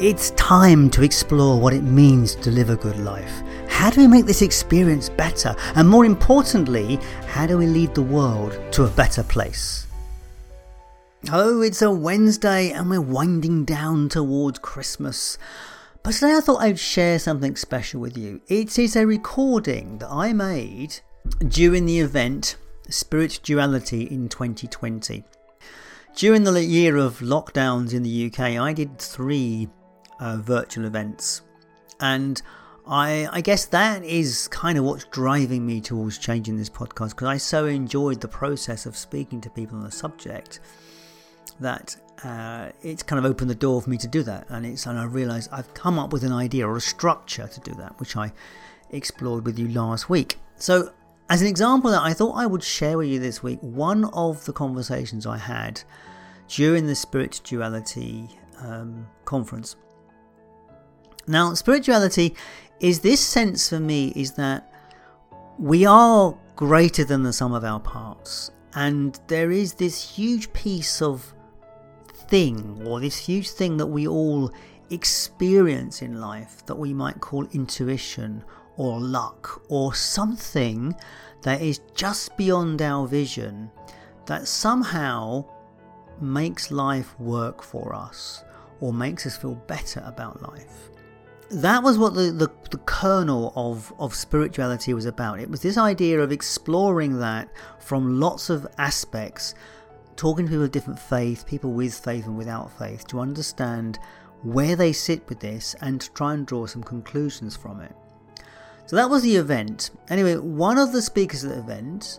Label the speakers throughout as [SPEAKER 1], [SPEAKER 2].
[SPEAKER 1] It's time to explore what it means to live a good life. How do we make this experience better? And more importantly, how do we lead the world to a better place? Oh, it's a Wednesday and we're winding down towards Christmas. But today I thought I'd share something special with you. It is a recording that I made during the event Spirituality in 2020. During the year of lockdowns in the UK, I did three uh, virtual events, and I, I guess that is kind of what's driving me towards changing this podcast because I so enjoyed the process of speaking to people on the subject that uh, it's kind of opened the door for me to do that. And it's and I realised I've come up with an idea or a structure to do that, which I explored with you last week. So, as an example that I thought I would share with you this week, one of the conversations I had during the spirituality um, conference. Now, spirituality is this sense for me is that we are greater than the sum of our parts, and there is this huge piece of thing or this huge thing that we all experience in life that we might call intuition or luck or something that is just beyond our vision that somehow makes life work for us or makes us feel better about life. That was what the, the, the, kernel of, of spirituality was about. It was this idea of exploring that from lots of aspects talking to people of different faith, people with faith and without faith, to understand where they sit with this and to try and draw some conclusions from it. So that was the event. Anyway, one of the speakers at the event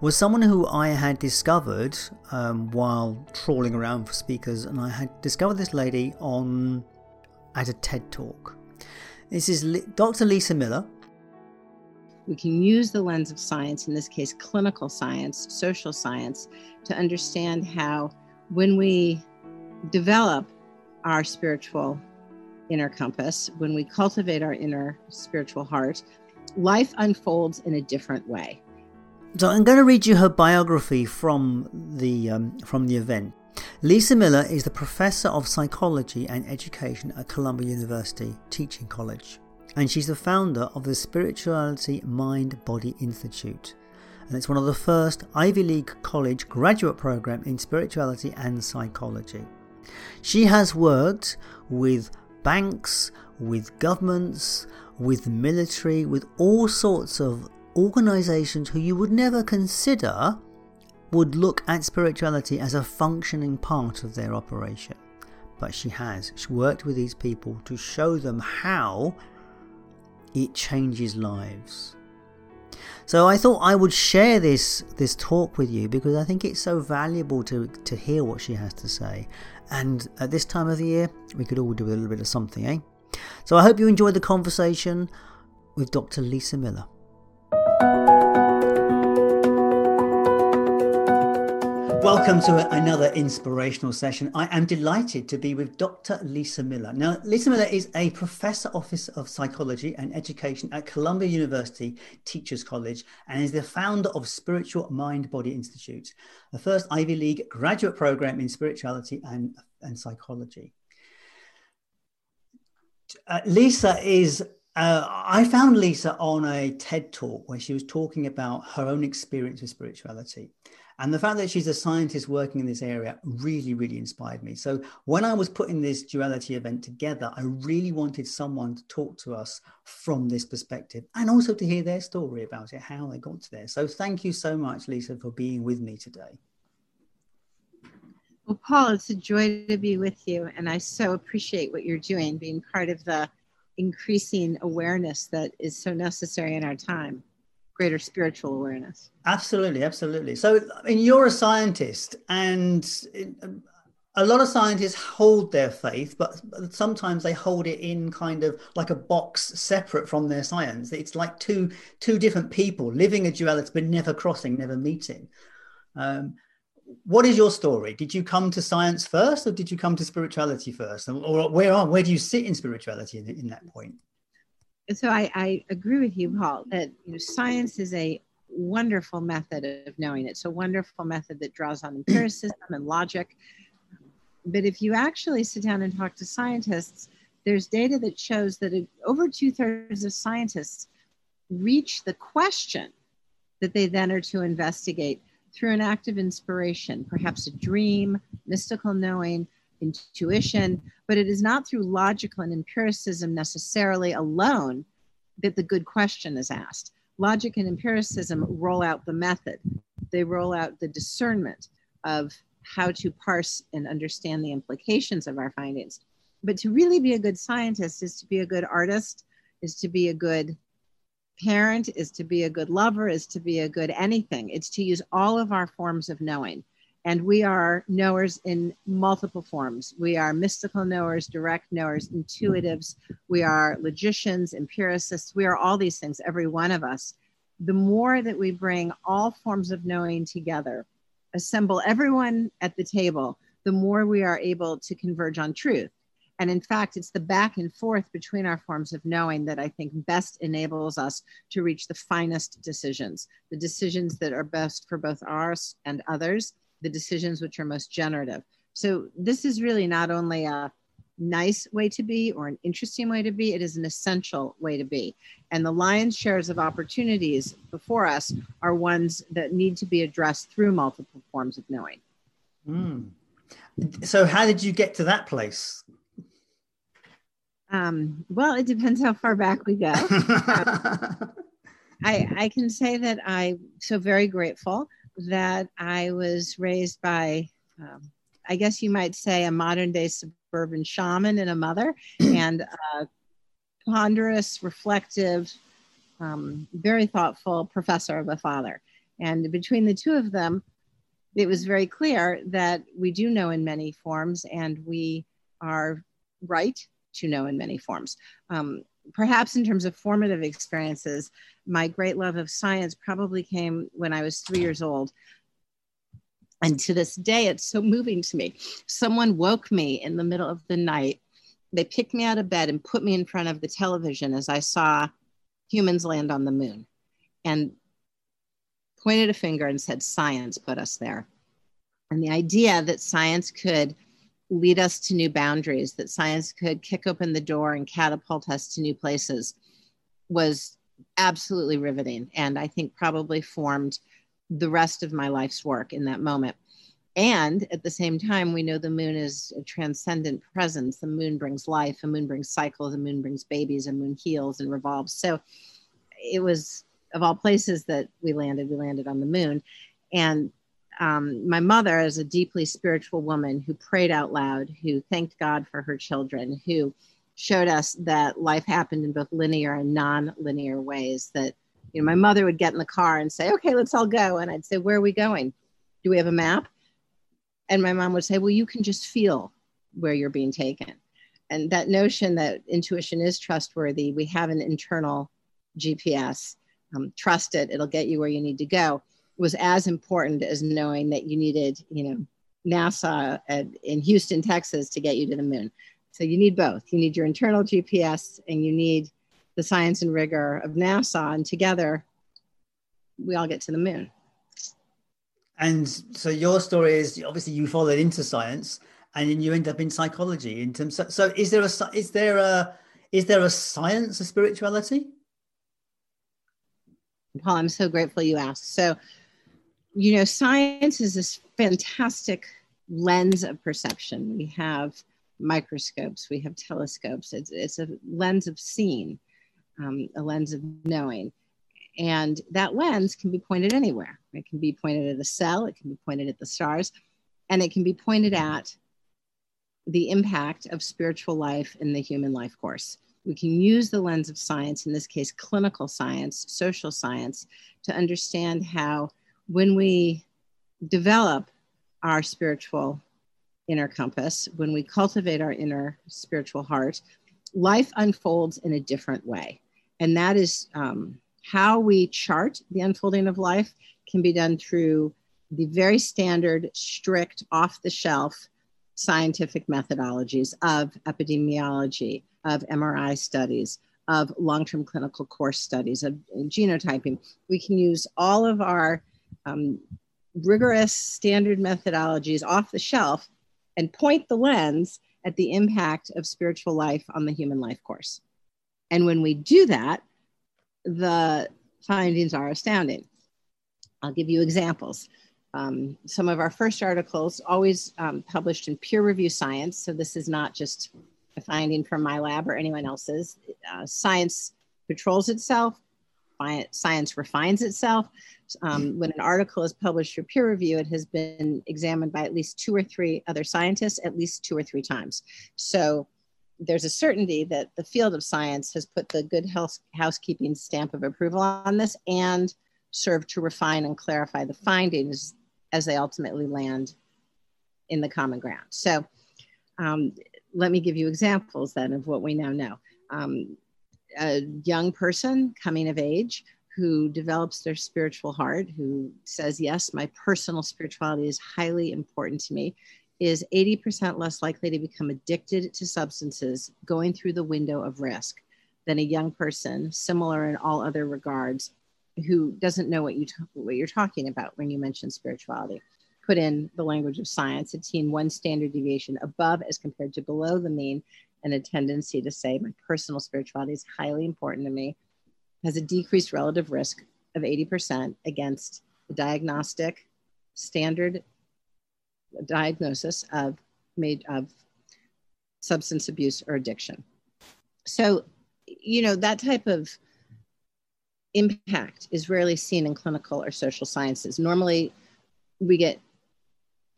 [SPEAKER 1] was someone who I had discovered um, while trawling around for speakers, and I had discovered this lady on at a TED talk. This is Dr. Lisa Miller,
[SPEAKER 2] we can use the lens of science, in this case, clinical science, social science, to understand how when we develop our spiritual inner compass, when we cultivate our inner spiritual heart, life unfolds in a different way.
[SPEAKER 1] So I'm going to read you her biography from the um, from the event. Lisa Miller is the professor of psychology and education at Columbia University Teachers College and she's the founder of the Spirituality Mind Body Institute. And it's one of the first Ivy League college graduate program in spirituality and psychology. She has worked with banks, with governments, with military, with all sorts of organizations who you would never consider would look at spirituality as a functioning part of their operation. But she has. She worked with these people to show them how it changes lives. So I thought I would share this this talk with you because I think it's so valuable to to hear what she has to say. And at this time of the year, we could all do a little bit of something, eh? So I hope you enjoyed the conversation with Dr. Lisa Miller. Welcome to another inspirational session. I am delighted to be with Dr. Lisa Miller. Now, Lisa Miller is a professor office of psychology and education at Columbia University Teachers College and is the founder of Spiritual Mind Body Institute, the first Ivy League graduate program in spirituality and, and psychology. Uh, Lisa is uh, I found Lisa on a TED talk where she was talking about her own experience with spirituality. And the fact that she's a scientist working in this area really, really inspired me. So when I was putting this duality event together, I really wanted someone to talk to us from this perspective and also to hear their story about it, how they got to there. So thank you so much, Lisa, for being with me today.
[SPEAKER 2] Well, Paul, it's a joy to be with you. And I so appreciate what you're doing, being part of the increasing awareness that is so necessary in our time greater spiritual awareness.
[SPEAKER 1] Absolutely, absolutely. So, I mean, you're a scientist, and a lot of scientists hold their faith, but sometimes they hold it in kind of like a box separate from their science. It's like two two different people living a duality, but never crossing, never meeting. Um, what is your story? Did you come to science first, or did you come to spirituality first, or where are where do you sit in spirituality in, in that point?
[SPEAKER 2] So I, I agree with you, Paul, that you know, science is a wonderful method of knowing. It's a wonderful method that draws on empiricism and logic but if you actually sit down and talk to scientists, there's data that shows that over two thirds of scientists reach the question that they then are to investigate through an act of inspiration, perhaps a dream, mystical knowing, intuition, but it is not through logical and empiricism necessarily alone that the good question is asked. Logic and empiricism roll out the method, they roll out the discernment of how to parse and understand the implications of our findings. But to really be a good scientist is to be a good artist, is to be a good parent, is to be a good lover, is to be a good anything. It's to use all of our forms of knowing. And we are knowers in multiple forms. We are mystical knowers, direct knowers, intuitives. We are logicians, empiricists. We are all these things, every one of us. The more that we bring all forms of knowing together, assemble everyone at the table, the more we are able to converge on truth. And in fact, it's the back and forth between our forms of knowing that I think best enables us to reach the finest decisions, the decisions that are best for both ours and others, the decisions which are most generative. So, this is really not only a nice way to be or an interesting way to be, it is an essential way to be. And the lion's shares of opportunities before us are ones that need to be addressed through multiple forms of knowing.
[SPEAKER 1] Mm. So, how did you get to that place?
[SPEAKER 2] Um, well, it depends how far back we go. um, I, I can say that I'm so very grateful that I was raised by, um, I guess you might say, a modern day suburban shaman and a mother, and a ponderous, reflective, um, very thoughtful professor of a father. And between the two of them, it was very clear that we do know in many forms and we are right to know in many forms. Um, perhaps in terms of formative experiences, my great love of science probably came when I was three years old. And to this day, it's so moving to me. Someone woke me in the middle of the night. They picked me out of bed and put me in front of the television as I saw humans land on the moon and pointed a finger and said, Science put us there. And the idea that science could lead us to new boundaries, that science could kick open the door and catapult us to new places was absolutely riveting. And I think probably formed the rest of my life's work in that moment. And at the same time, we know the moon is a transcendent presence. The moon brings life, the moon brings cycles, the moon brings babies, the moon heals and revolves. So it was, of all places that we landed, we landed on the moon. And um, my mother, as a deeply spiritual woman who prayed out loud, who thanked God for her children, who showed us that life happened in both linear and non linear ways, that you know, my mother would get in the car and say, okay, let's all go. And I'd say, where are we going? Do we have a map? And my mom would say, well, you can just feel where you're being taken. And that notion that intuition is trustworthy, we have an internal GPS, um, trust it, it'll get you where you need to go, was as important as knowing that you needed, you know, NASA at, in Houston, Texas to get you to the moon. So you need both. You need your internal GPS and you need the science and rigor of NASA, and together we all get to the moon.
[SPEAKER 1] And so your story is obviously you followed into science, and then you end up in psychology. In terms, of, so is there a is there a is there a science of spirituality?
[SPEAKER 2] Paul, I'm so grateful you asked. So, you know, science is this fantastic lens of perception. We have microscopes, we have telescopes. It's, it's a lens of seeing um, a lens of knowing. And that lens can be pointed anywhere. It can be pointed at a cell, it can be pointed at the stars, and it can be pointed at the impact of spiritual life in the human life course. We can use the lens of science, in this case, clinical science, social science, to understand how when we develop our spiritual inner compass, when we cultivate our inner spiritual heart, life unfolds in a different way. And that is um, how we chart the unfolding of life can be done through the very standard, strict, off the shelf scientific methodologies of epidemiology, of MRI studies, of long term clinical course studies, of genotyping. We can use all of our um, rigorous standard methodologies off the shelf and point the lens at the impact of spiritual life on the human life course. And when we do that, the findings are astounding. I'll give you examples. Um, some of our first articles always um, published in peer review science. So this is not just a finding from my lab or anyone else's. Uh, science patrols itself, science refines itself. Um, when an article is published for peer review, it has been examined by at least two or three other scientists at least two or three times. So there's a certainty that the field of science has put the good health, housekeeping stamp of approval on this and served to refine and clarify the findings as they ultimately land in the common ground. So um, let me give you examples then of what we now know. Um, a young person coming of age who develops their spiritual heart, who says, Yes, my personal spirituality is highly important to me, is 80% less likely to become addicted to substances going through the window of risk than a young person, similar in all other regards, who doesn't know what you t- what you're talking about when you mention spirituality. Put in the language of science, a teen one standard deviation above as compared to below the mean, and a tendency to say my personal spirituality is highly important to me, has a decreased relative risk of 80% against the diagnostic standard diagnosis of made of substance abuse or addiction. So, you know, that type of impact is rarely seen in clinical or social sciences. Normally, we get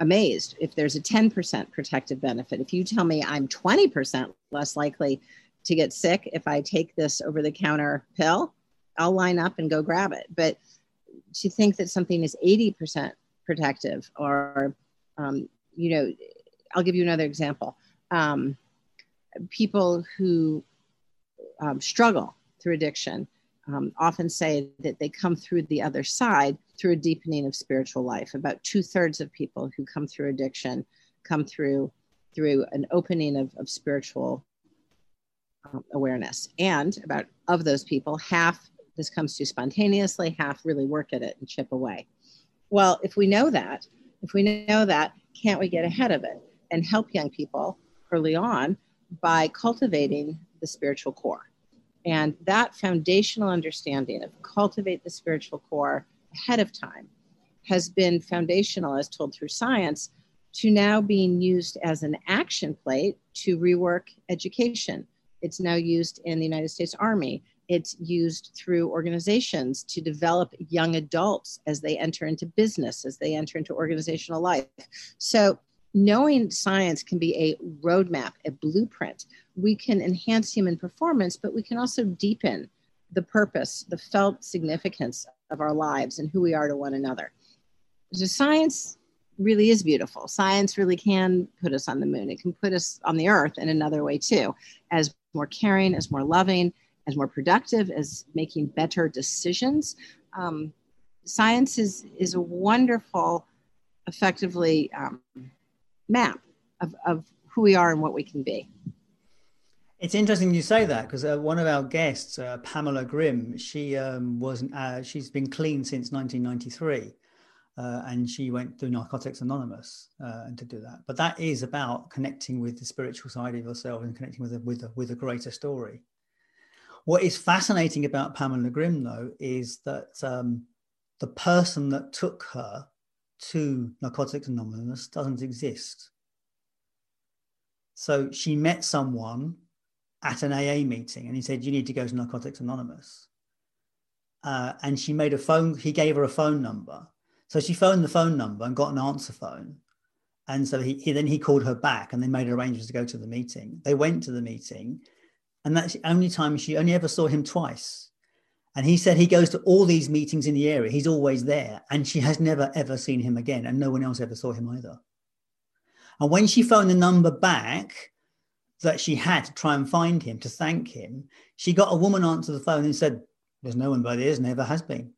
[SPEAKER 2] amazed if there's a 10% protective benefit. If you tell me I'm 20% less likely to get sick if I take this over the counter pill, I'll line up and go grab it. But to think that something is 80% protective or um, you know, I'll give you another example. Um, people who um, struggle through addiction um, often say that they come through the other side through a deepening of spiritual life. About two thirds of people who come through addiction come through through an opening of, of spiritual um, awareness. And about of those people, half this comes to spontaneously, half really work at it and chip away. Well, if we know that, if we know that, can't we get ahead of it and help young people early on by cultivating the spiritual core? And that foundational understanding of cultivate the spiritual core ahead of time has been foundational, as told through science, to now being used as an action plate to rework education. It's now used in the United States Army it's used through organizations to develop young adults as they enter into business, as they enter into organizational life. So, knowing science can be a roadmap, a blueprint. We can enhance human performance, but we can also deepen the purpose, the felt significance of our lives and who we are to one another. So, science really is beautiful. Science really can put us on the moon. It can put us on the earth in another way, too, as more caring, as more loving, as more productive, as making better decisions. Um, science is, is a wonderful, effectively um, map of, of who we are and what we can be.
[SPEAKER 1] It's interesting you say that because uh, one of our guests, uh, Pamela Grimm, she um, was uh, she's been clean since 1993, uh, and she went through Narcotics Anonymous uh, and to do that. But that is about connecting with the spiritual side of yourself and connecting with a, with a, with a greater story. What is fascinating about Pamela Grimm, though, is that um, the person that took her to Narcotics Anonymous doesn't exist. So she met someone at an AA meeting and he said, You need to go to Narcotics Anonymous. Uh, and she made a phone, he gave her a phone number. So she phoned the phone number and got an answer phone. And so he, he then he called her back and they made arrangements to go to the meeting. They went to the meeting and that's the only time she only ever saw him twice. And he said he goes to all these meetings in the area. He's always there. And she has never, ever seen him again. And no one else ever saw him either. And when she phoned the number back that she had to try and find him to thank him, she got a woman answer the phone and said, There's no one by the ears, never has been.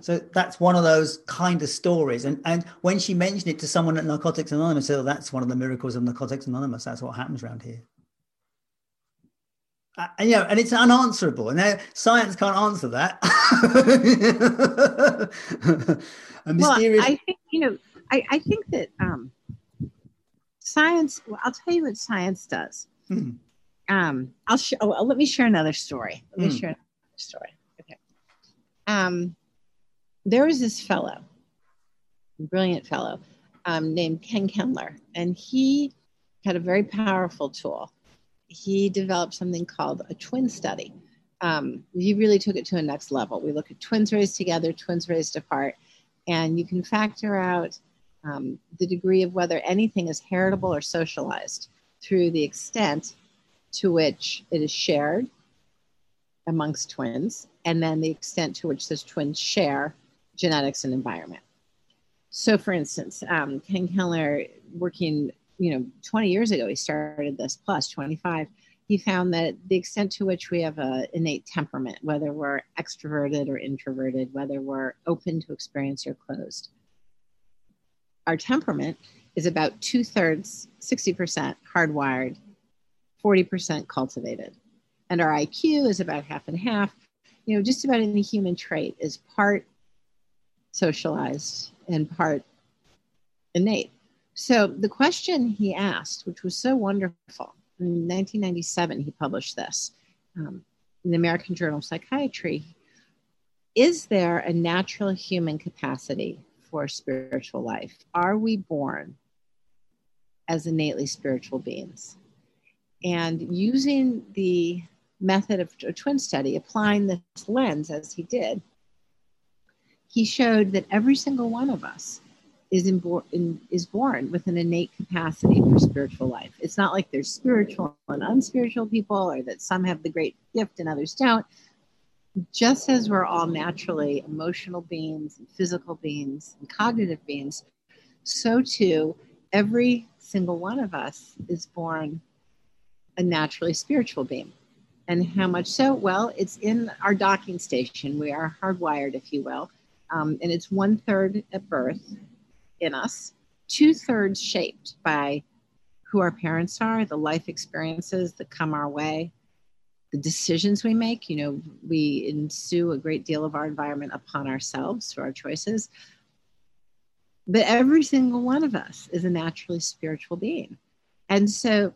[SPEAKER 1] So that's one of those kind of stories. And and when she mentioned it to someone at Narcotics Anonymous, said, oh, that's one of the miracles of Narcotics Anonymous. That's what happens around here. Uh, and, you know, and it's unanswerable. And now science can't answer that.
[SPEAKER 2] mysterious... Well, I think you know. I, I think that um, science. Well, I'll tell you what science does. Hmm. Um, I'll, sh- oh, let me share another story. Let me hmm. share another story. Okay. Um, there was this fellow, brilliant fellow, um, named Ken Kendler, and he had a very powerful tool he developed something called a twin study. Um, he really took it to a next level. We look at twins raised together, twins raised apart, and you can factor out um, the degree of whether anything is heritable or socialized through the extent to which it is shared amongst twins, and then the extent to which those twins share genetics and environment. So, for instance, um, Ken Kendler, working you know 20 years ago he started this plus 25 he found that the extent to which we have a innate temperament whether we're extroverted or introverted whether we're open to experience or closed our temperament is about two-thirds 60% hardwired 40% cultivated. And our iq is about half and half. You know just about any human trait is part socialized and part innate. So the question he asked, which was so wonderful, in 1997 he published this um, in the American Journal of Psychiatry. Is there a natural human capacity for spiritual life? Are we born as innately spiritual beings? And using the method of a twin study, applying this lens as he did, he showed that every single one of us is in, in, is born with an innate capacity for spiritual life. It's not like there's spiritual and unspiritual people, or that some have the great gift and others don't. Just as we're all naturally emotional beings, and physical beings, and cognitive beings, so too every single one of us is born a naturally spiritual being. And how much so? Well, it's in our docking station. We are hardwired, if you will. Um, and it's one third at birth in us, two thirds shaped by who our parents are, the life experiences that come our way, the decisions we make. You know, we ensue a great deal of our environment upon ourselves through our choices. But every single one of us is a naturally spiritual being. And so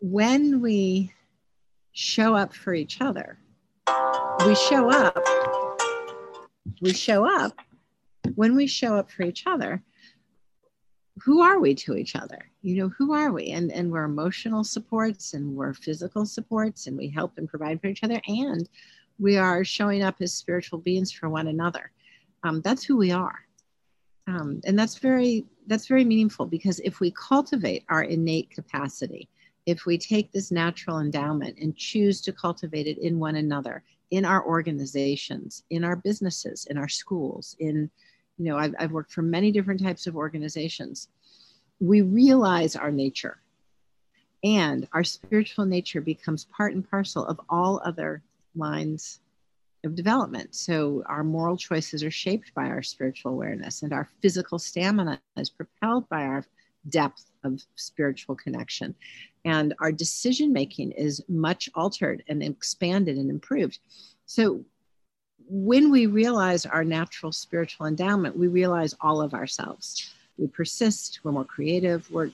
[SPEAKER 2] when we show up for each other, we show up, we show up, when we show up for each other, who are we to each other? You know who are we? And and we're emotional supports and we're physical supports and we help and provide for each other and we are showing up as spiritual beings for one another. Um, that's who we are. Um, and that's very that's very meaningful because if we cultivate our innate capacity if we take this natural endowment and choose to cultivate it in one another in our organizations in our businesses in our schools in you know, I've, I've worked for many different types of organizations. We realize our nature and our spiritual nature becomes part and parcel of all other lines of development. So our moral choices are shaped by our spiritual awareness, and our physical stamina is propelled by our depth of spiritual connection. And our decision making is much altered and expanded and improved. So when we realize our natural spiritual endowment, we realize all of ourselves. We persist, we're more creative, we're,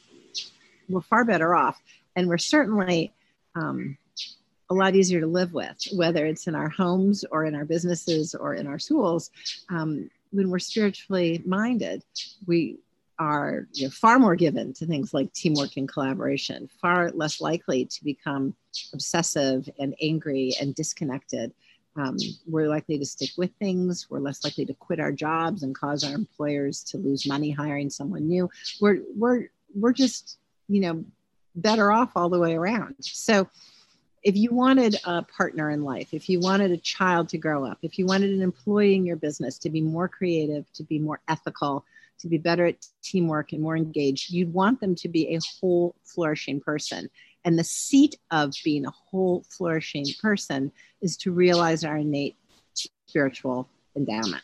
[SPEAKER 2] we're far better off, and we're certainly um, a lot easier to live with, whether it's in our homes or in our businesses or in our schools. Um, when we're spiritually minded, we are you know, far more given to things like teamwork and collaboration, far less likely to become obsessive and angry and disconnected um, we're likely to stick with things. We're less likely to quit our jobs and cause our employers to lose money hiring someone new. We're we're we're just you know better off all the way around. So if you wanted a partner in life, if you wanted a child to grow up, if you wanted an employee in your business to be more creative, to be more ethical, to be better at teamwork and more engaged. You'd want them to be a whole, flourishing person. And the seat of being a whole, flourishing person is to realize our innate spiritual endowment.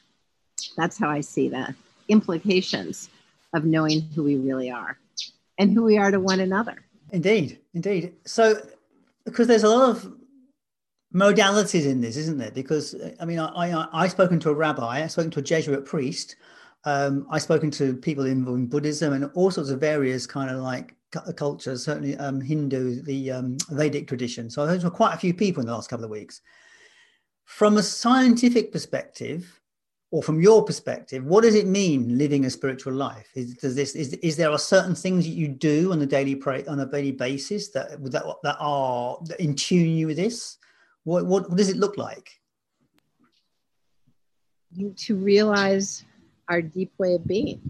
[SPEAKER 2] That's how I see the implications of knowing who we really are and who we are to one another.
[SPEAKER 1] Indeed, indeed. So, because there's a lot of modalities in this, isn't there? Because I mean, I, I I've spoken to a rabbi, I've spoken to a Jesuit priest, um, I've spoken to people involved in Buddhism and all sorts of various kind of like cultures, certainly um, Hindu, the um, Vedic tradition. So I've heard from quite a few people in the last couple of weeks. From a scientific perspective, or from your perspective, what does it mean living a spiritual life? Is does this is is there are certain things that you do on a daily on a daily basis that that that are in tune you with this? What what, what does it look like?
[SPEAKER 2] To realize our deep way of being,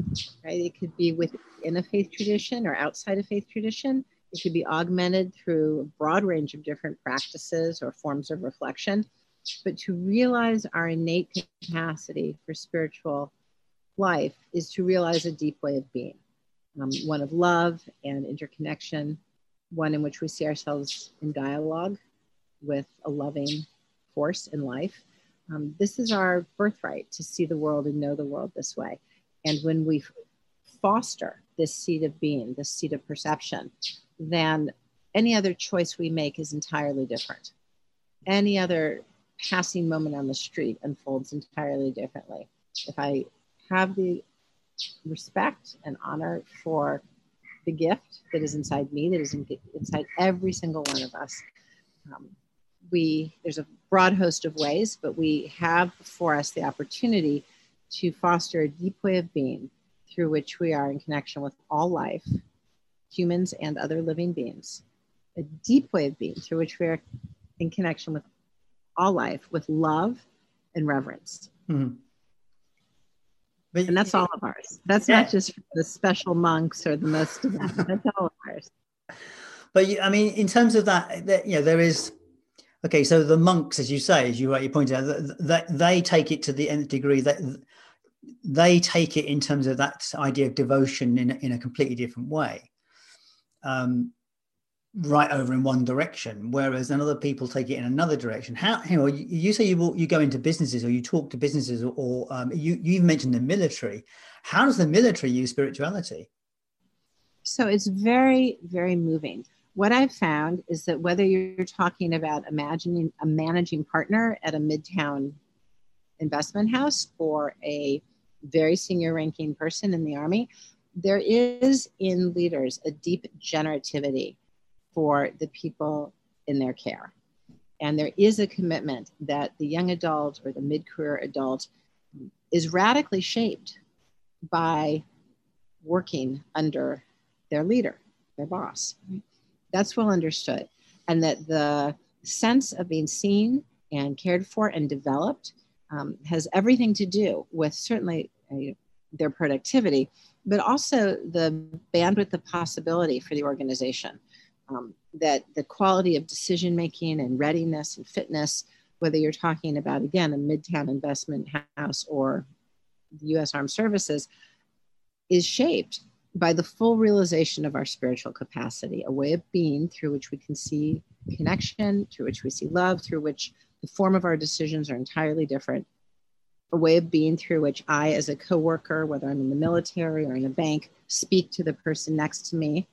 [SPEAKER 2] right? It could be within a faith tradition or outside a faith tradition. It could be augmented through a broad range of different practices or forms of reflection but to realize our innate capacity for spiritual life is to realize a deep way of being, um, one of love and interconnection, one in which we see ourselves in dialogue with a loving force in life. Um, this is our birthright to see the world and know the world this way. And when we foster this seed of being, this seed of perception, then any other choice we make is entirely different. Any other passing moment on the street unfolds entirely differently. If I have the respect and honor for the gift that is inside me, that is in, inside every single one of us, um, we there's a broad host of ways, but we have before us the opportunity to foster a deep way of being through which we are in connection with all life, humans and other living beings. A deep way of being through which we are in connection with all life with love and reverence. Mm-hmm. But, and that's all of ours. That's yeah. not just the special monks or the most of them. That's all of ours.
[SPEAKER 1] But I mean, in terms of that, that you know, there is okay. So the monks, as you say, as you you pointed out, that they take it to the nth degree. That they take it in terms of that idea of devotion in in a completely different way. Um, right over in one direction, whereas then other people take it in another direction. How you know you, you say you you go into businesses or you talk to businesses or, or um, you you've mentioned the military. How does the military use spirituality?
[SPEAKER 2] So it's very very moving. What I've found is that whether you're talking about imagining a managing partner at a midtown investment house or a very senior ranking person in the army, there is in leaders a deep generativity for the people in their care. And there is a commitment that the young adult or the mid career adult is radically shaped by working under their leader, their boss. That's well understood. And that the sense of being seen and cared for and developed um, has everything to do with certainly uh, their productivity, but also the bandwidth of possibility for the organization um, that the quality of decision making and readiness and fitness, whether you're talking about, again, a midtown investment house or the US Armed Services, is shaped by the full realization of our spiritual capacity, a way of being through which we can see connection, through which we see love, through which the form of our decisions are entirely different, a way of being through which I, as a coworker, whether I'm in the military or in a bank, speak to the person next to me,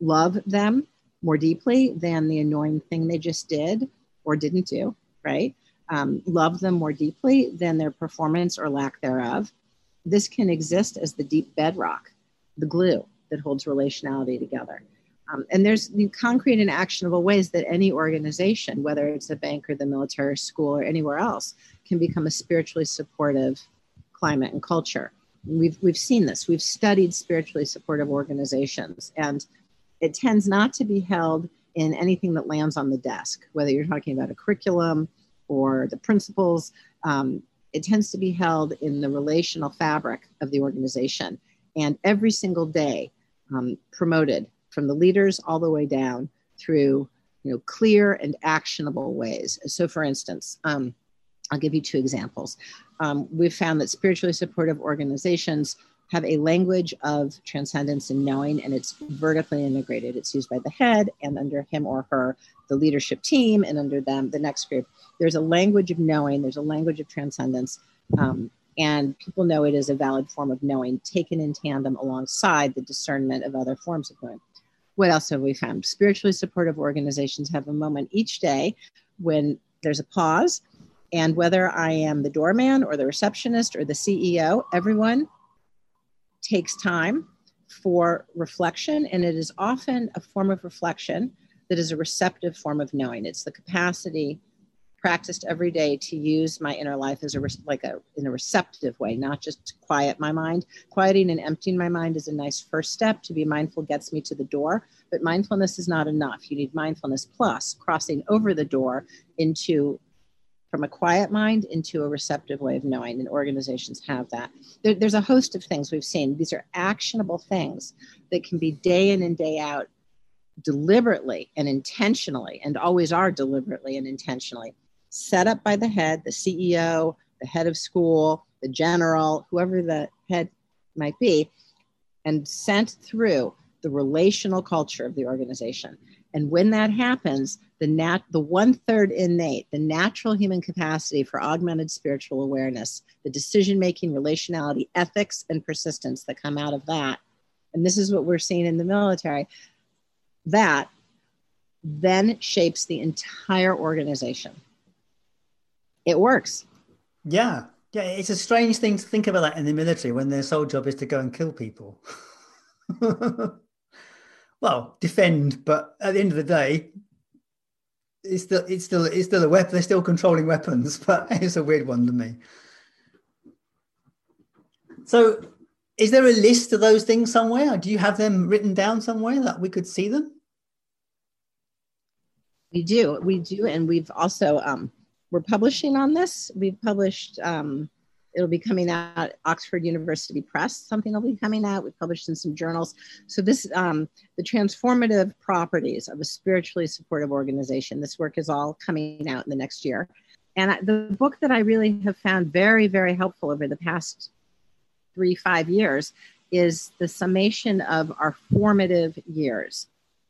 [SPEAKER 2] love them, more deeply than the annoying thing they just did or didn't do, right? Um, love them more deeply than their performance or lack thereof. This can exist as the deep bedrock, the glue that holds relationality together. Um, and there's concrete and actionable ways that any organization, whether it's a bank or the military or school or anywhere else, can become a spiritually supportive climate and culture. We've, we've seen this. We've studied spiritually supportive organizations, and it tends not to be held in anything that lands on the desk, whether you're talking about a curriculum or the principles. Um, it tends to be held in the relational fabric of the organization and every single day um, promoted from the leaders all the way down through you know clear and actionable ways so for instance um, i'll give you two examples um, we've found that spiritually supportive organizations have a language of transcendence and knowing, and it's vertically integrated. It's used by the head, and under him or her, the leadership team, and under them, the next group. There's a language of knowing, there's a language of transcendence, um, and people know it as a valid form of knowing, taken in tandem alongside the discernment of other forms of knowing. What else have we found? Spiritually supportive organizations have a moment each day when there's a pause, and whether I am the doorman or the receptionist or the CEO, everyone takes time for reflection, and it is often a form of reflection that is a receptive form of knowing. It's the capacity practiced every day to use my inner life as a like a in a receptive way, not just to quiet my mind. Quieting and emptying my mind is a nice first step. To be mindful gets me to the door, but mindfulness is not enough. You need mindfulness plus crossing over the door into from a quiet mind into a receptive way of knowing, and organizations have that. There, there's a host of things we've seen. These are actionable things that can be day in and day out, deliberately and intentionally, and always are deliberately and intentionally set up by the head, the CEO, the head of school, the general, whoever the head might be, and sent through the relational culture of the organization. And when that happens, the nat the one third innate, the natural human capacity for augmented spiritual awareness, the decision making, relationality, ethics, and persistence that come out of that, and this is what we're seeing in the military, that then shapes the entire organization. It works.
[SPEAKER 1] Yeah. Yeah, it's a strange thing to think about that in the military when their sole job is to go and kill people. well, defend, but at the end of the day, it's still it's still it's still a weapon. They're still controlling weapons, but it's a weird one to me. So, is there a list of those things somewhere? Do you have them written down somewhere that we could see them?
[SPEAKER 2] We do, we do, and we've also um, we're publishing on this. We've published. Um, it'll be coming out Oxford University Press. Something will be coming out. We've published in some journals. So this, um, the transformative properties of a spiritually supportive organization. This work is all coming out in the next year. And the book that I really have found very, very helpful over the past three, five years is the summation of our formative years,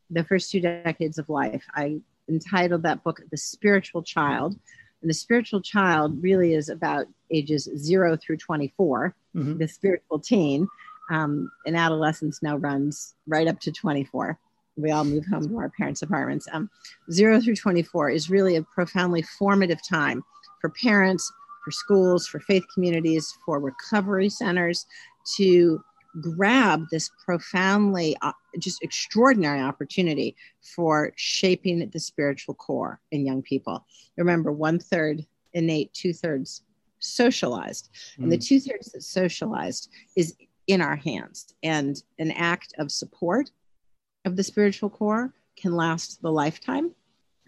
[SPEAKER 2] the first two decades of life. I entitled that book The Spiritual Child and the spiritual child really is about ages zero through 24. Mm-hmm. The spiritual teen um, in adolescence now runs right up to 24. We all move home to our parents' apartments. Um, zero through 24 is really a profoundly formative time for parents, for schools, for faith communities, for recovery centers to grab this profoundly uh, just extraordinary opportunity for shaping the spiritual core in young people. Remember one third innate two thirds socialized. Mm. and the mm. two thirds that's socialized is in our hands. And an act of support of the spiritual core can last the lifetime.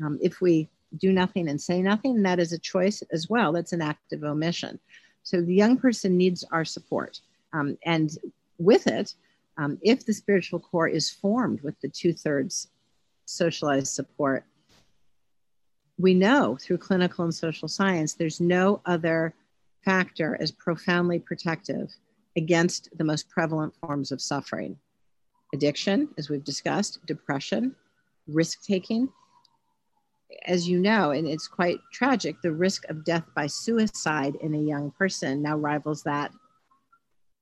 [SPEAKER 2] Um, if we do nothing and say nothing that is a choice as well. That's an act of omission. So the young person needs our support. Um, and with it, um, if the spiritual core is formed with the two thirds socialized support, we know through clinical and social science there's no other factor as profoundly protective against the most prevalent forms of suffering addiction, as we've discussed, depression, risk taking. As you know, and it's quite tragic, the risk of death by suicide in a young person now rivals that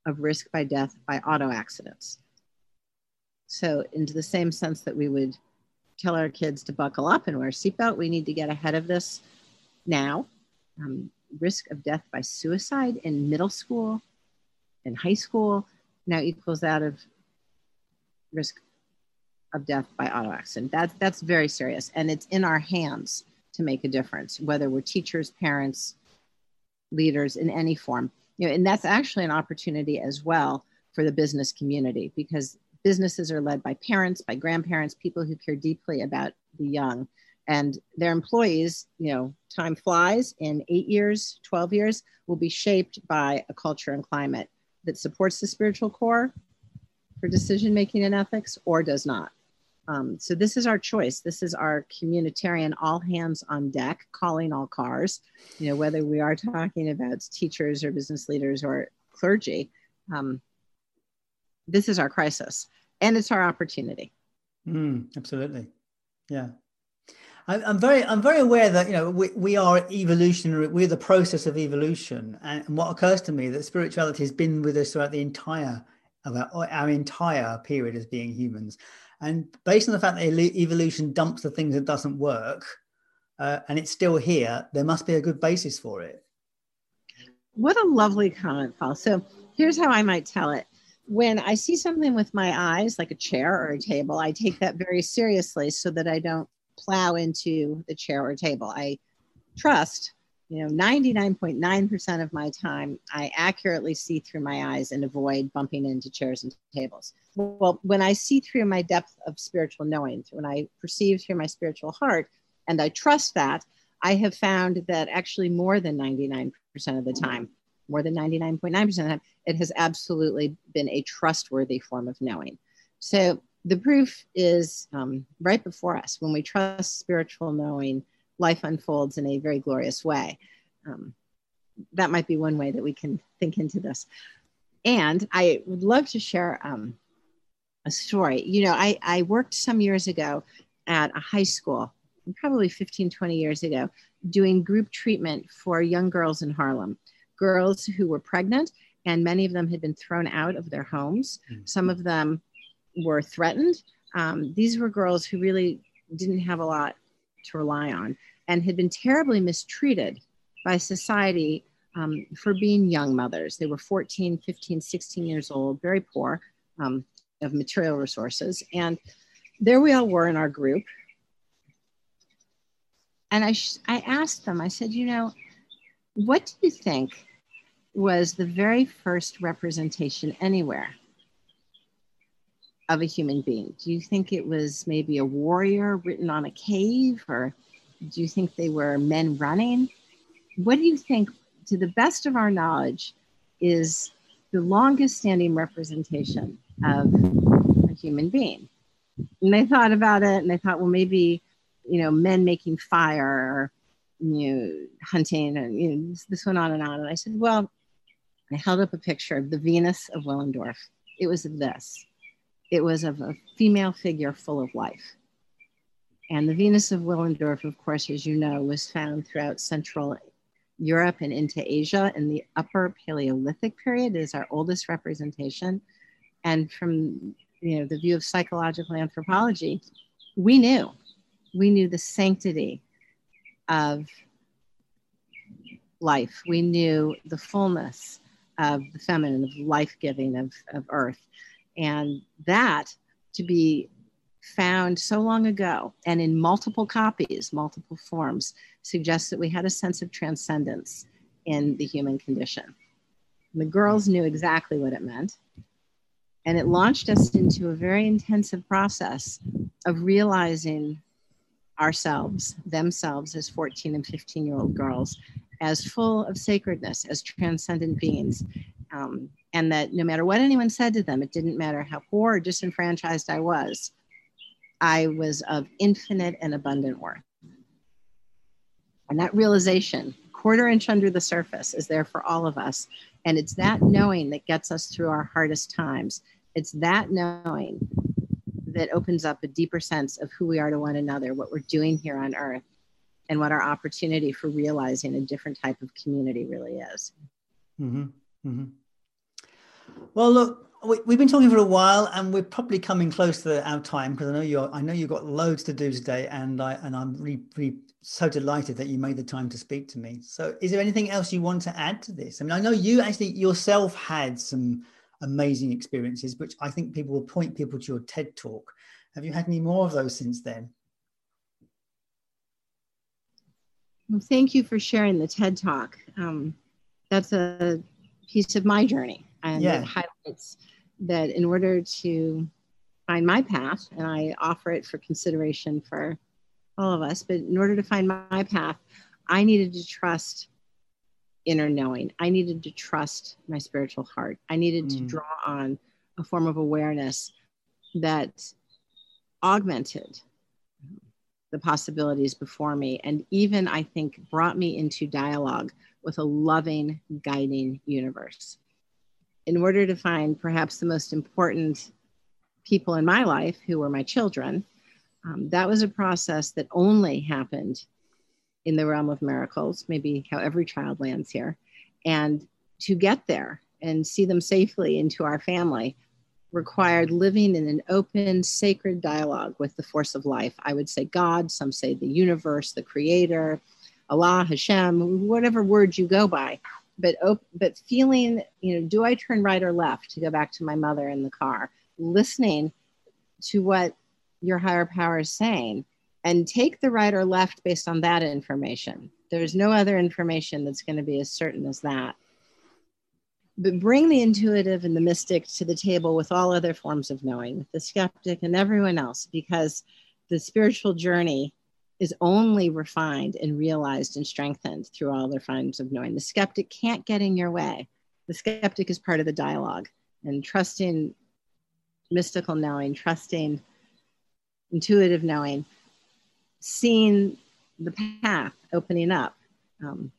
[SPEAKER 2] of risk by death by auto accidents. So, into the same sense that we would tell our kids to buckle up and wear a seatbelt, we need to get ahead of this now. Um, risk of death by suicide in middle school and high school now equals that of risk of death by auto accident. That's that's very serious, and it's in our hands to make a difference, whether we're teachers, parents, leaders in any form you know, and that's actually an opportunity as well for the business community because businesses are led by parents, by grandparents, people who care deeply about the young and their employees, you know, time flies in eight years, 12 years, will be shaped by a culture and climate that supports the spiritual core for decision making and ethics or does not. Um, so this is our choice. This is our communitarian all hands on deck, calling all cars. You know, whether we are talking about teachers or business leaders or clergy, um, this is our crisis and it's our opportunity.
[SPEAKER 1] Mm, absolutely. Yeah. I'm very, I'm very aware that you know we, we are evolutionary. We're the process of evolution, and what occurs to me that spirituality has been with us throughout the entire of our, our entire period as being humans, and based on the fact that evolution dumps the things that doesn't work, uh, and it's still here, there must be a good basis for it.
[SPEAKER 2] What a lovely comment, Paul. So here's how I might tell it. When I see something with my eyes, like a chair or a table, I take that very seriously so that I don't plow into the chair or table. I trust, you know, 99.9% of my time, I accurately see through my eyes and avoid bumping into chairs and tables. Well, when I see through my depth of spiritual knowing, when I perceive through my spiritual heart, and I trust that, I have found that actually more than 99% of the time, more than 99.9% of the time, it has absolutely been a trustworthy form of knowing. So the proof is um, right before us. When we trust spiritual knowing, life unfolds in a very glorious way. Um, that might be one way that we can think into this. And I would love to share um, a story. You know, I, I worked some years ago at a high school, probably 15, 20 years ago, doing group treatment for young girls in Harlem, girls who were pregnant, and many of them had been thrown out of their homes. Mm-hmm. Some of them were threatened. Um, these were girls who really didn't have a lot to rely on and had been terribly mistreated by society um, for being young mothers. They were 14, 15, 16 years old, very poor um, of material resources. And there we all were in our group. And I, sh- I asked them, I said, you know, what do you think was the very first representation anywhere of a human being? Do you think it was maybe a warrior written on a cave, or do you think they were men running? What do you think, to the best of our knowledge, is the longest standing representation of a human being? And they thought about it and they thought, well, maybe, you know, men making fire or, you know, hunting and, you know, this, this went on and on. And I said, well, I held up a picture of the Venus of Willendorf. It was this it was of a female figure full of life. And the Venus of Willendorf, of course, as you know, was found throughout Central Europe and into Asia in the Upper Paleolithic period. Is our oldest representation. And from you know the view of psychological anthropology, we knew, we knew the sanctity of life. We knew the fullness of the feminine, of life giving, of, of earth. And that to be found so long ago and in multiple copies, multiple forms, suggests that we had a sense of transcendence in the human condition. And the girls knew exactly what it meant. And it launched us into a very intensive process of realizing ourselves, themselves as 14 and 15 year old girls, as full of sacredness, as transcendent beings, um, and that no matter what anyone said to them, it didn't matter how poor or disenfranchised I was, I was of infinite and abundant worth. And that realization, quarter inch under the surface, is there for all of us. And it's that knowing that gets us through our hardest times. It's that knowing that opens up a deeper sense of who we are to one another, what we're doing here on earth, and what our opportunity for realizing a different type of community really is.
[SPEAKER 1] Mm-hmm. Mm-hmm. Well, look, we, have been talking for a while, and we're probably coming close to our time because I know you I know you've got loads to do today, and I and I'm really, really so delighted that you made the time to speak to me. So, is there anything else you want to add to this? I mean, I know you actually yourself had some amazing experiences, which I think people will point people to your TED talk. Have you had any more of those since then?
[SPEAKER 2] Well, thank you for sharing the TED talk. Um, that's a piece of my journey and yeah. it highlights that in order to find my path and i offer it for consideration for all of us but in order to find my path i needed to trust inner knowing i needed to trust my spiritual heart i needed mm. to draw on a form of awareness that augmented the possibilities before me and even i think brought me into dialogue with a loving guiding universe in order to find perhaps the most important people in my life who were my children, um, that was a process that only happened in the realm of miracles, maybe how every child lands here. And to get there and see them safely into our family required living in an open, sacred dialogue with the force of life. I would say God, some say the universe, the creator, Allah, Hashem, whatever word you go by. But, but feeling, you know, do I turn right or left to go back to my mother in the car? Listening to what your higher power is saying and take the right or left based on that information. There's no other information that's going to be as certain as that but bring the intuitive and the mystic to the table with all other forms of knowing, with the skeptic and everyone else, because the spiritual journey is only refined and realized and strengthened through all other forms of knowing. The skeptic can't get in your way. The skeptic is part of the dialogue and trusting mystical knowing, trusting intuitive knowing, seeing the path opening up um,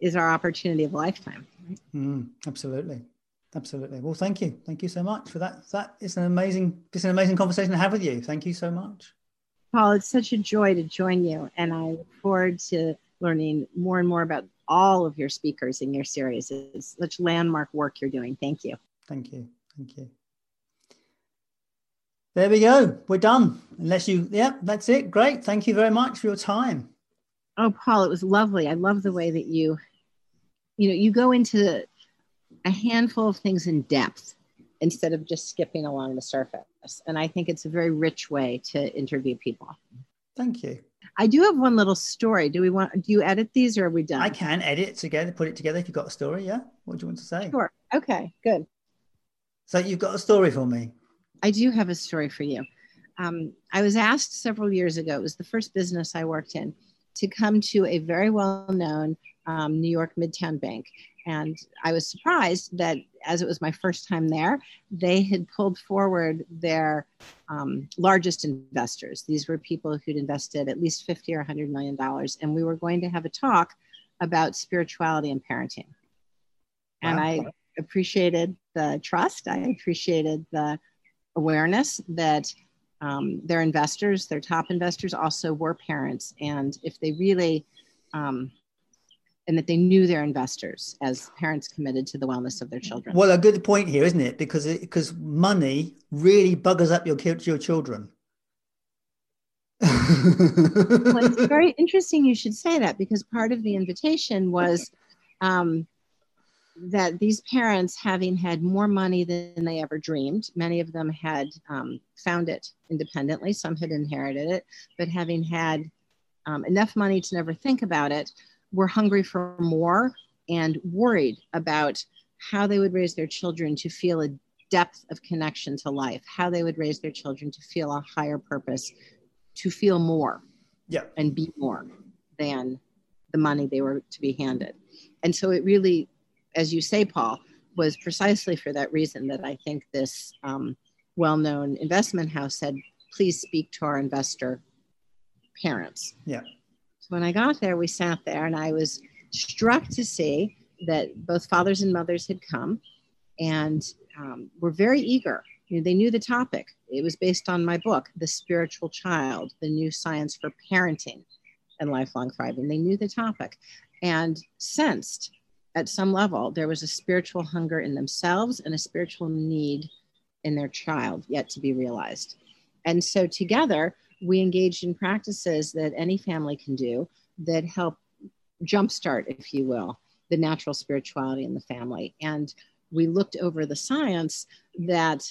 [SPEAKER 2] is our opportunity of a lifetime.
[SPEAKER 1] Mm, absolutely. Absolutely. Well, thank you. Thank you so much for that. That is an amazing, it's an amazing conversation to have with you. Thank you so much.
[SPEAKER 2] Paul, it's such a joy to join you. And I look forward to learning more and more about all of your speakers in your series. It's such landmark work you're doing. Thank you.
[SPEAKER 1] Thank you. Thank you. There we go. We're done. Unless you, yeah, that's it. Great. Thank you very much for your time.
[SPEAKER 2] Oh, Paul, it was lovely. I love the way that you you know, you go into a handful of things in depth instead of just skipping along the surface. And I think it's a very rich way to interview people.
[SPEAKER 1] Thank you.
[SPEAKER 2] I do have one little story. Do we want do you edit these or are we done?
[SPEAKER 1] I can edit together, put it together if you've got a story, yeah. What do you want to say?
[SPEAKER 2] Sure. Okay, good.
[SPEAKER 1] So you've got a story for me.
[SPEAKER 2] I do have a story for you. Um, I was asked several years ago, it was the first business I worked in, to come to a very well known um, New York Midtown Bank. And I was surprised that as it was my first time there, they had pulled forward their um, largest investors. These were people who'd invested at least 50 or 100 million dollars. And we were going to have a talk about spirituality and parenting. And wow. I appreciated the trust, I appreciated the awareness that um, their investors, their top investors, also were parents. And if they really um, and that they knew their investors as parents committed to the wellness of their children.
[SPEAKER 1] Well, a good point here, isn't it? Because it, because money really buggers up your your children.
[SPEAKER 2] well, it's very interesting you should say that because part of the invitation was um, that these parents, having had more money than they ever dreamed, many of them had um, found it independently, some had inherited it, but having had um, enough money to never think about it, were hungry for more and worried about how they would raise their children to feel a depth of connection to life, how they would raise their children to feel a higher purpose, to feel more
[SPEAKER 1] yeah.
[SPEAKER 2] and be more than the money they were to be handed. And so it really, as you say, Paul, was precisely for that reason that I think this um, well known investment house said, please speak to our investor parents.
[SPEAKER 1] Yeah
[SPEAKER 2] when I got there, we sat there and I was struck to see that both fathers and mothers had come and um, were very eager. You know, they knew the topic. It was based on my book, The Spiritual Child, the new science for parenting and lifelong thriving. They knew the topic and sensed at some level there was a spiritual hunger in themselves and a spiritual need in their child yet to be realized. And so together, we engaged in practices that any family can do that help jumpstart, if you will, the natural spirituality in the family. And we looked over the science that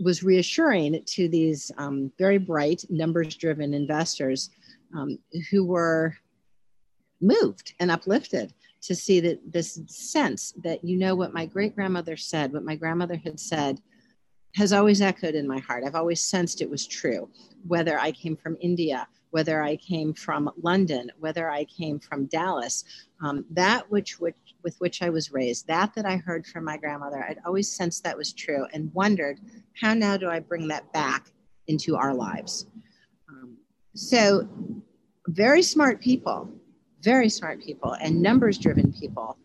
[SPEAKER 2] was reassuring to these um, very bright, numbers driven investors um, who were moved and uplifted to see that this sense that you know what my great grandmother said, what my grandmother had said has always echoed in my heart. I've always sensed it was true, whether I came from India, whether I came from London, whether I came from Dallas. Um, that which, which with which I was raised, that that I heard from my grandmother, I'd always sensed that was true and wondered how now do I bring that back into our lives. Um, so, very smart people, very smart people, and numbers driven people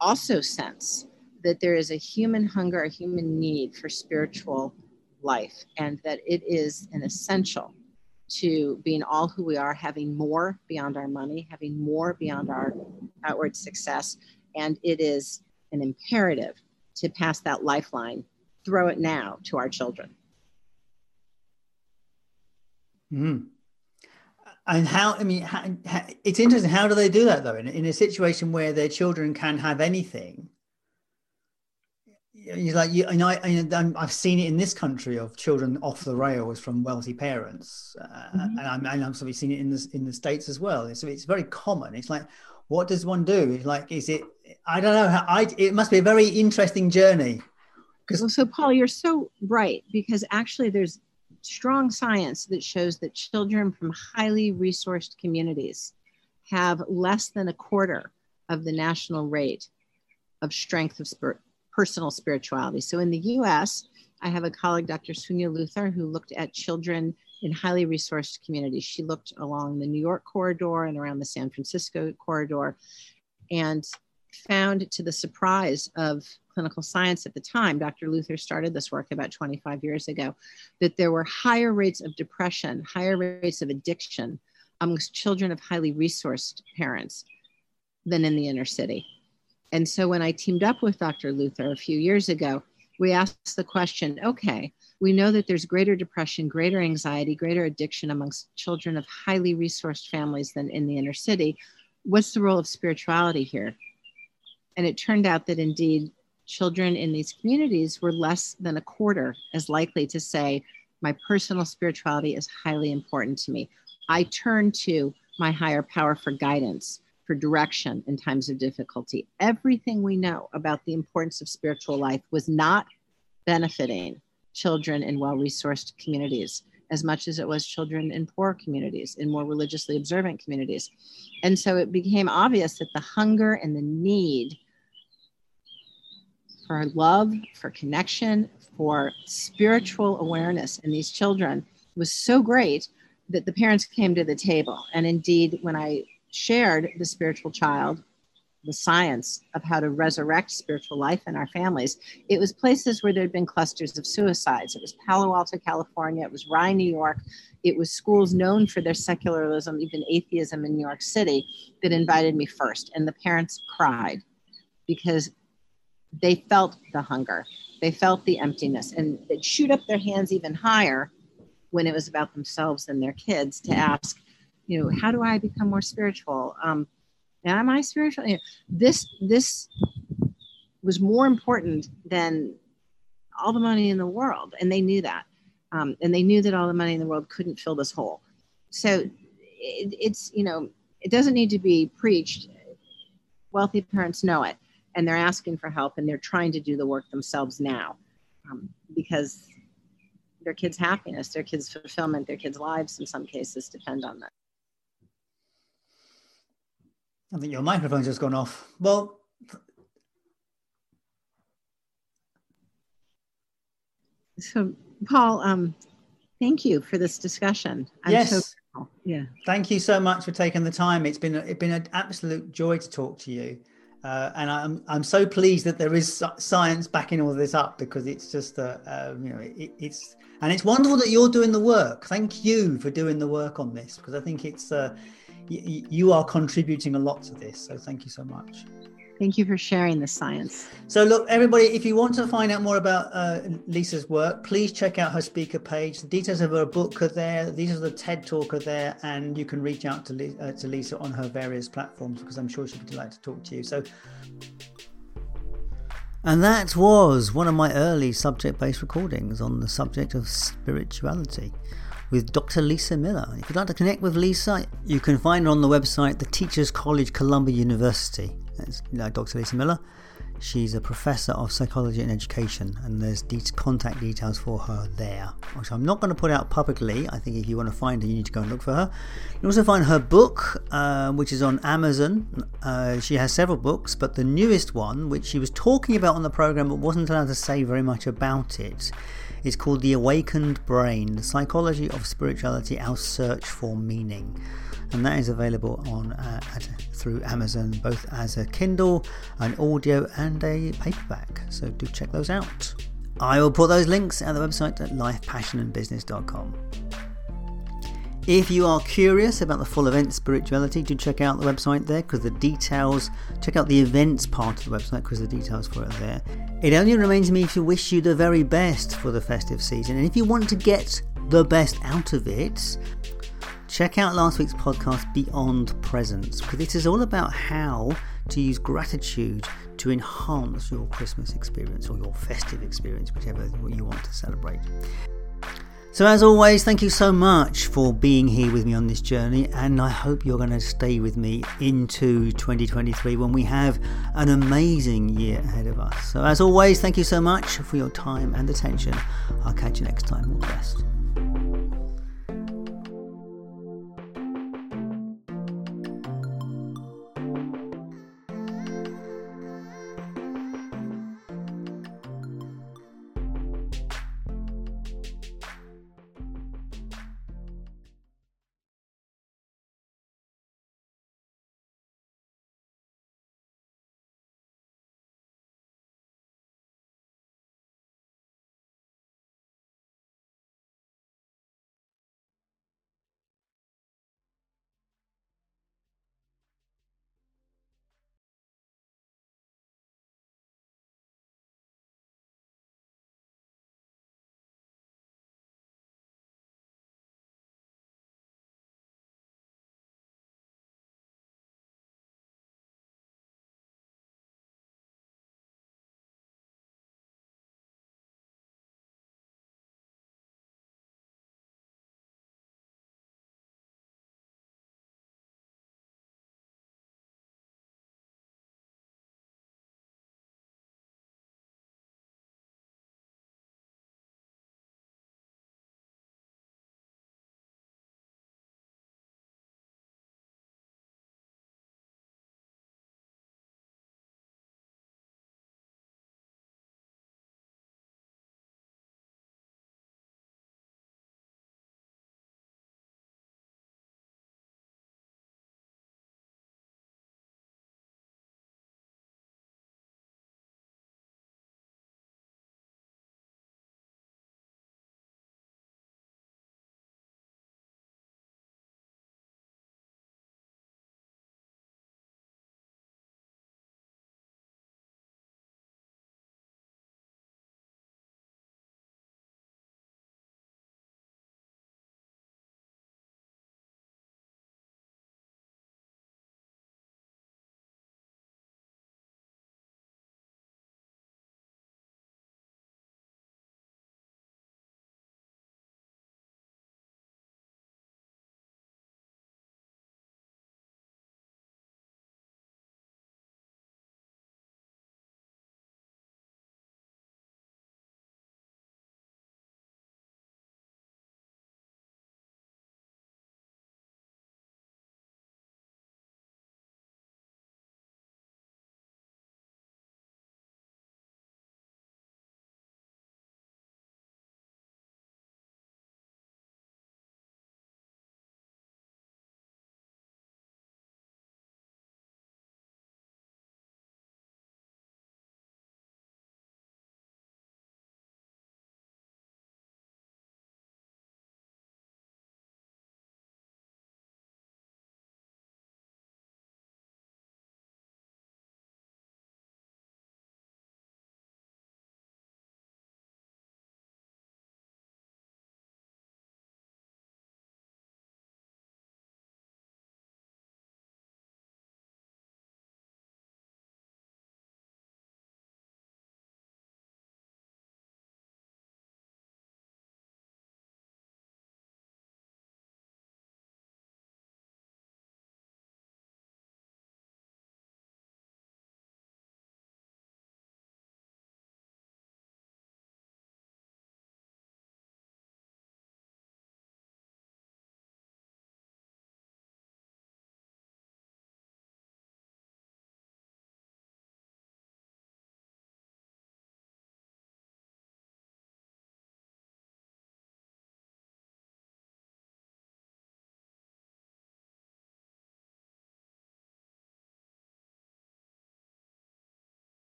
[SPEAKER 2] also sense that there is a human hunger, a human need for spiritual life, and that it is an essential to being all who we are, having more beyond our money, having more beyond our outward success. And it is an imperative to pass that lifeline, throw it now to our children.
[SPEAKER 1] Mm. And how, I mean, how, how, it's interesting. How do they do that though? In, in a situation where their children can have anything, He's like, you, and I, and I've seen it in this country of children off the rails from wealthy parents, uh, mm-hmm. and I'm, and I'm sort of seen it in the in the states as well. So it's very common. It's like, what does one do? It's like, is it? I don't know. How, I it must be a very interesting journey.
[SPEAKER 2] Because well, so Paul, you're so right because actually there's strong science that shows that children from highly resourced communities have less than a quarter of the national rate of strength of spirit personal spirituality. So in the US, I have a colleague, Dr. Suniya Luthar, who looked at children in highly resourced communities. She looked along the New York corridor and around the San Francisco corridor and found to the surprise of clinical science at the time, Dr. Luthar started this work about 25 years ago, that there were higher rates of depression, higher rates of addiction amongst children of highly resourced parents than in the inner city. And so when I teamed up with Dr. Luthar a few years ago, we asked the question okay, we know that there's greater depression, greater anxiety, greater addiction amongst children of highly resourced families than in the inner city. What's the role of spirituality here? And it turned out that indeed, children in these communities were less than a quarter as likely to say, My personal spirituality is highly important to me. I turn to my higher power for guidance for direction in times of difficulty. Everything we know about the importance of spiritual life was not benefiting children in well resourced communities as much as it was children in poor communities, in more religiously observant communities. And so it became obvious that the hunger and the need for love, for connection, for spiritual awareness in these children was so great that the parents came to the table. And indeed, when I shared the spiritual child, the science of how to resurrect spiritual life in our families, it was places where there had been clusters of suicides. It was Palo Alto, California. It was Rye, New York. It was schools known for their secularism, even atheism in New York City, that invited me first. And the parents cried because they felt the hunger, they felt the emptiness, and they'd shoot up their hands even higher when it was about themselves and their kids to ask, you know how do i become more spiritual? Um am i spiritual? You know, this this was more important than all the money in the world and they knew that. Um, and they knew that all the money in the world couldn't fill this hole. So it, it's you know it doesn't need to be preached. Wealthy parents know it and they're asking for help and they're trying to do the work themselves now um, because their kids happiness their kids fulfillment their kids lives in some cases depend on that
[SPEAKER 1] I think your microphone's just gone off. Well,
[SPEAKER 2] so Paul, um, thank you for this discussion.
[SPEAKER 1] I'm yes. So yeah. Thank you so much for taking the time. It's been it's been an absolute joy to talk to you, uh, and I'm I'm so pleased that there is science backing all this up because it's just a, uh, you know it, it's and it's wonderful that you're doing the work. Thank you for doing the work on this because I think it's uh, you are contributing a lot to this. So thank you so much.
[SPEAKER 2] Thank you for sharing the science.
[SPEAKER 1] So, look, everybody, if you want to find out more about uh, Lisa's work, please check out her speaker page. The details of her book are there. These are the TED Talk are there, and you can reach out to, uh, to Lisa on her various platforms because I'm sure she'd be delighted to talk to you. So, and that was one of my early subject based recordings on the subject of spirituality with Dr. Lisa Miller. If you'd like to connect with Lisa, you can find her on the website, the Teachers College, Columbia University. That's Dr. Lisa Miller. She's a professor of psychology and education, and there's de- contact details for her there, which I'm not going to put out publicly. I think if you want to find her, you need to go and look for her. You can also find her book, uh, which is on Amazon. Uh, she has several books, but the newest one, which she was talking about on the program but wasn't allowed to say very much about it, it's called The Awakened Brain The Psychology of Spirituality Our Search for Meaning. and that is available on uh, through Amazon both as a Kindle, an audio, and a paperback. So do check those out. I will put those links at the website at lifepassionandbusiness.com. If you are curious about the full event spirituality, do check out the website there because the details, check out the events part of the website because the details for it are there. It only remains me to wish you the very best for the festive season. And if you want to get the best out of it, check out last week's podcast, Beyond Presents, because it is all about how to use gratitude to enhance your Christmas experience or your festive experience, whichever you want to celebrate. So, as always, thank you so much for being here with me on this journey, and I hope you're going to stay with me into 2023 when we have an amazing year ahead of us. So, as always, thank you so much for your time and attention. I'll catch you next time. All the best.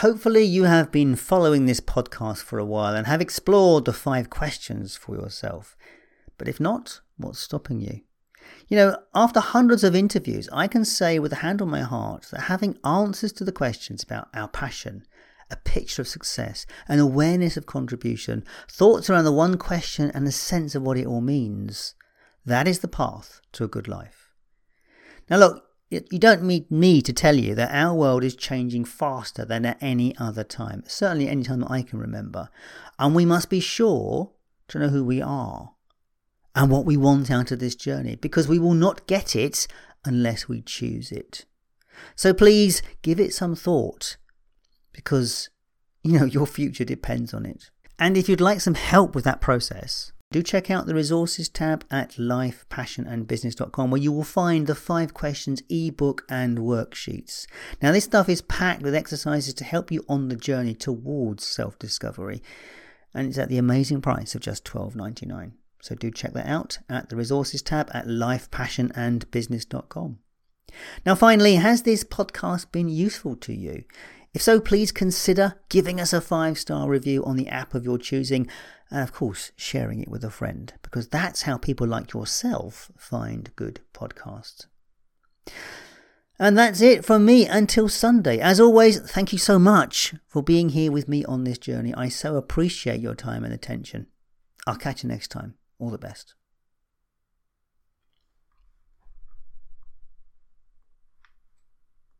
[SPEAKER 1] Hopefully, you have been following this podcast for a while and have explored the five questions for yourself. But if not, what's stopping you? You know, after hundreds of interviews, I can say with a hand on my heart that having answers to the questions about our passion, a picture of success, an awareness of contribution, thoughts around the one question, and a sense of what it all means, that is the path to a good life. Now, look, you don't need me to tell you that our world is changing faster than at any other time, certainly any time that I can remember. And we must be sure to know who we are and what we want out of this journey because we will not get it unless we choose it. So please give it some thought because, you know, your future depends on it. And if you'd like some help with that process, do check out the resources tab at lifepassionandbusiness.com where you will find the five questions ebook and worksheets. Now, this stuff is packed with exercises to help you on the journey towards self discovery, and it's at the amazing price of just $12.99. So do check that out at the resources tab at lifepassionandbusiness.com. Now, finally, has this podcast been useful to you? If so, please consider giving us a five star review on the app of your choosing, and of course, sharing it with a friend, because that's how people like yourself find good podcasts. And that's it from me until Sunday. As always, thank you so much for being here with me on this journey. I so appreciate your time and attention. I'll catch you next time. All the best.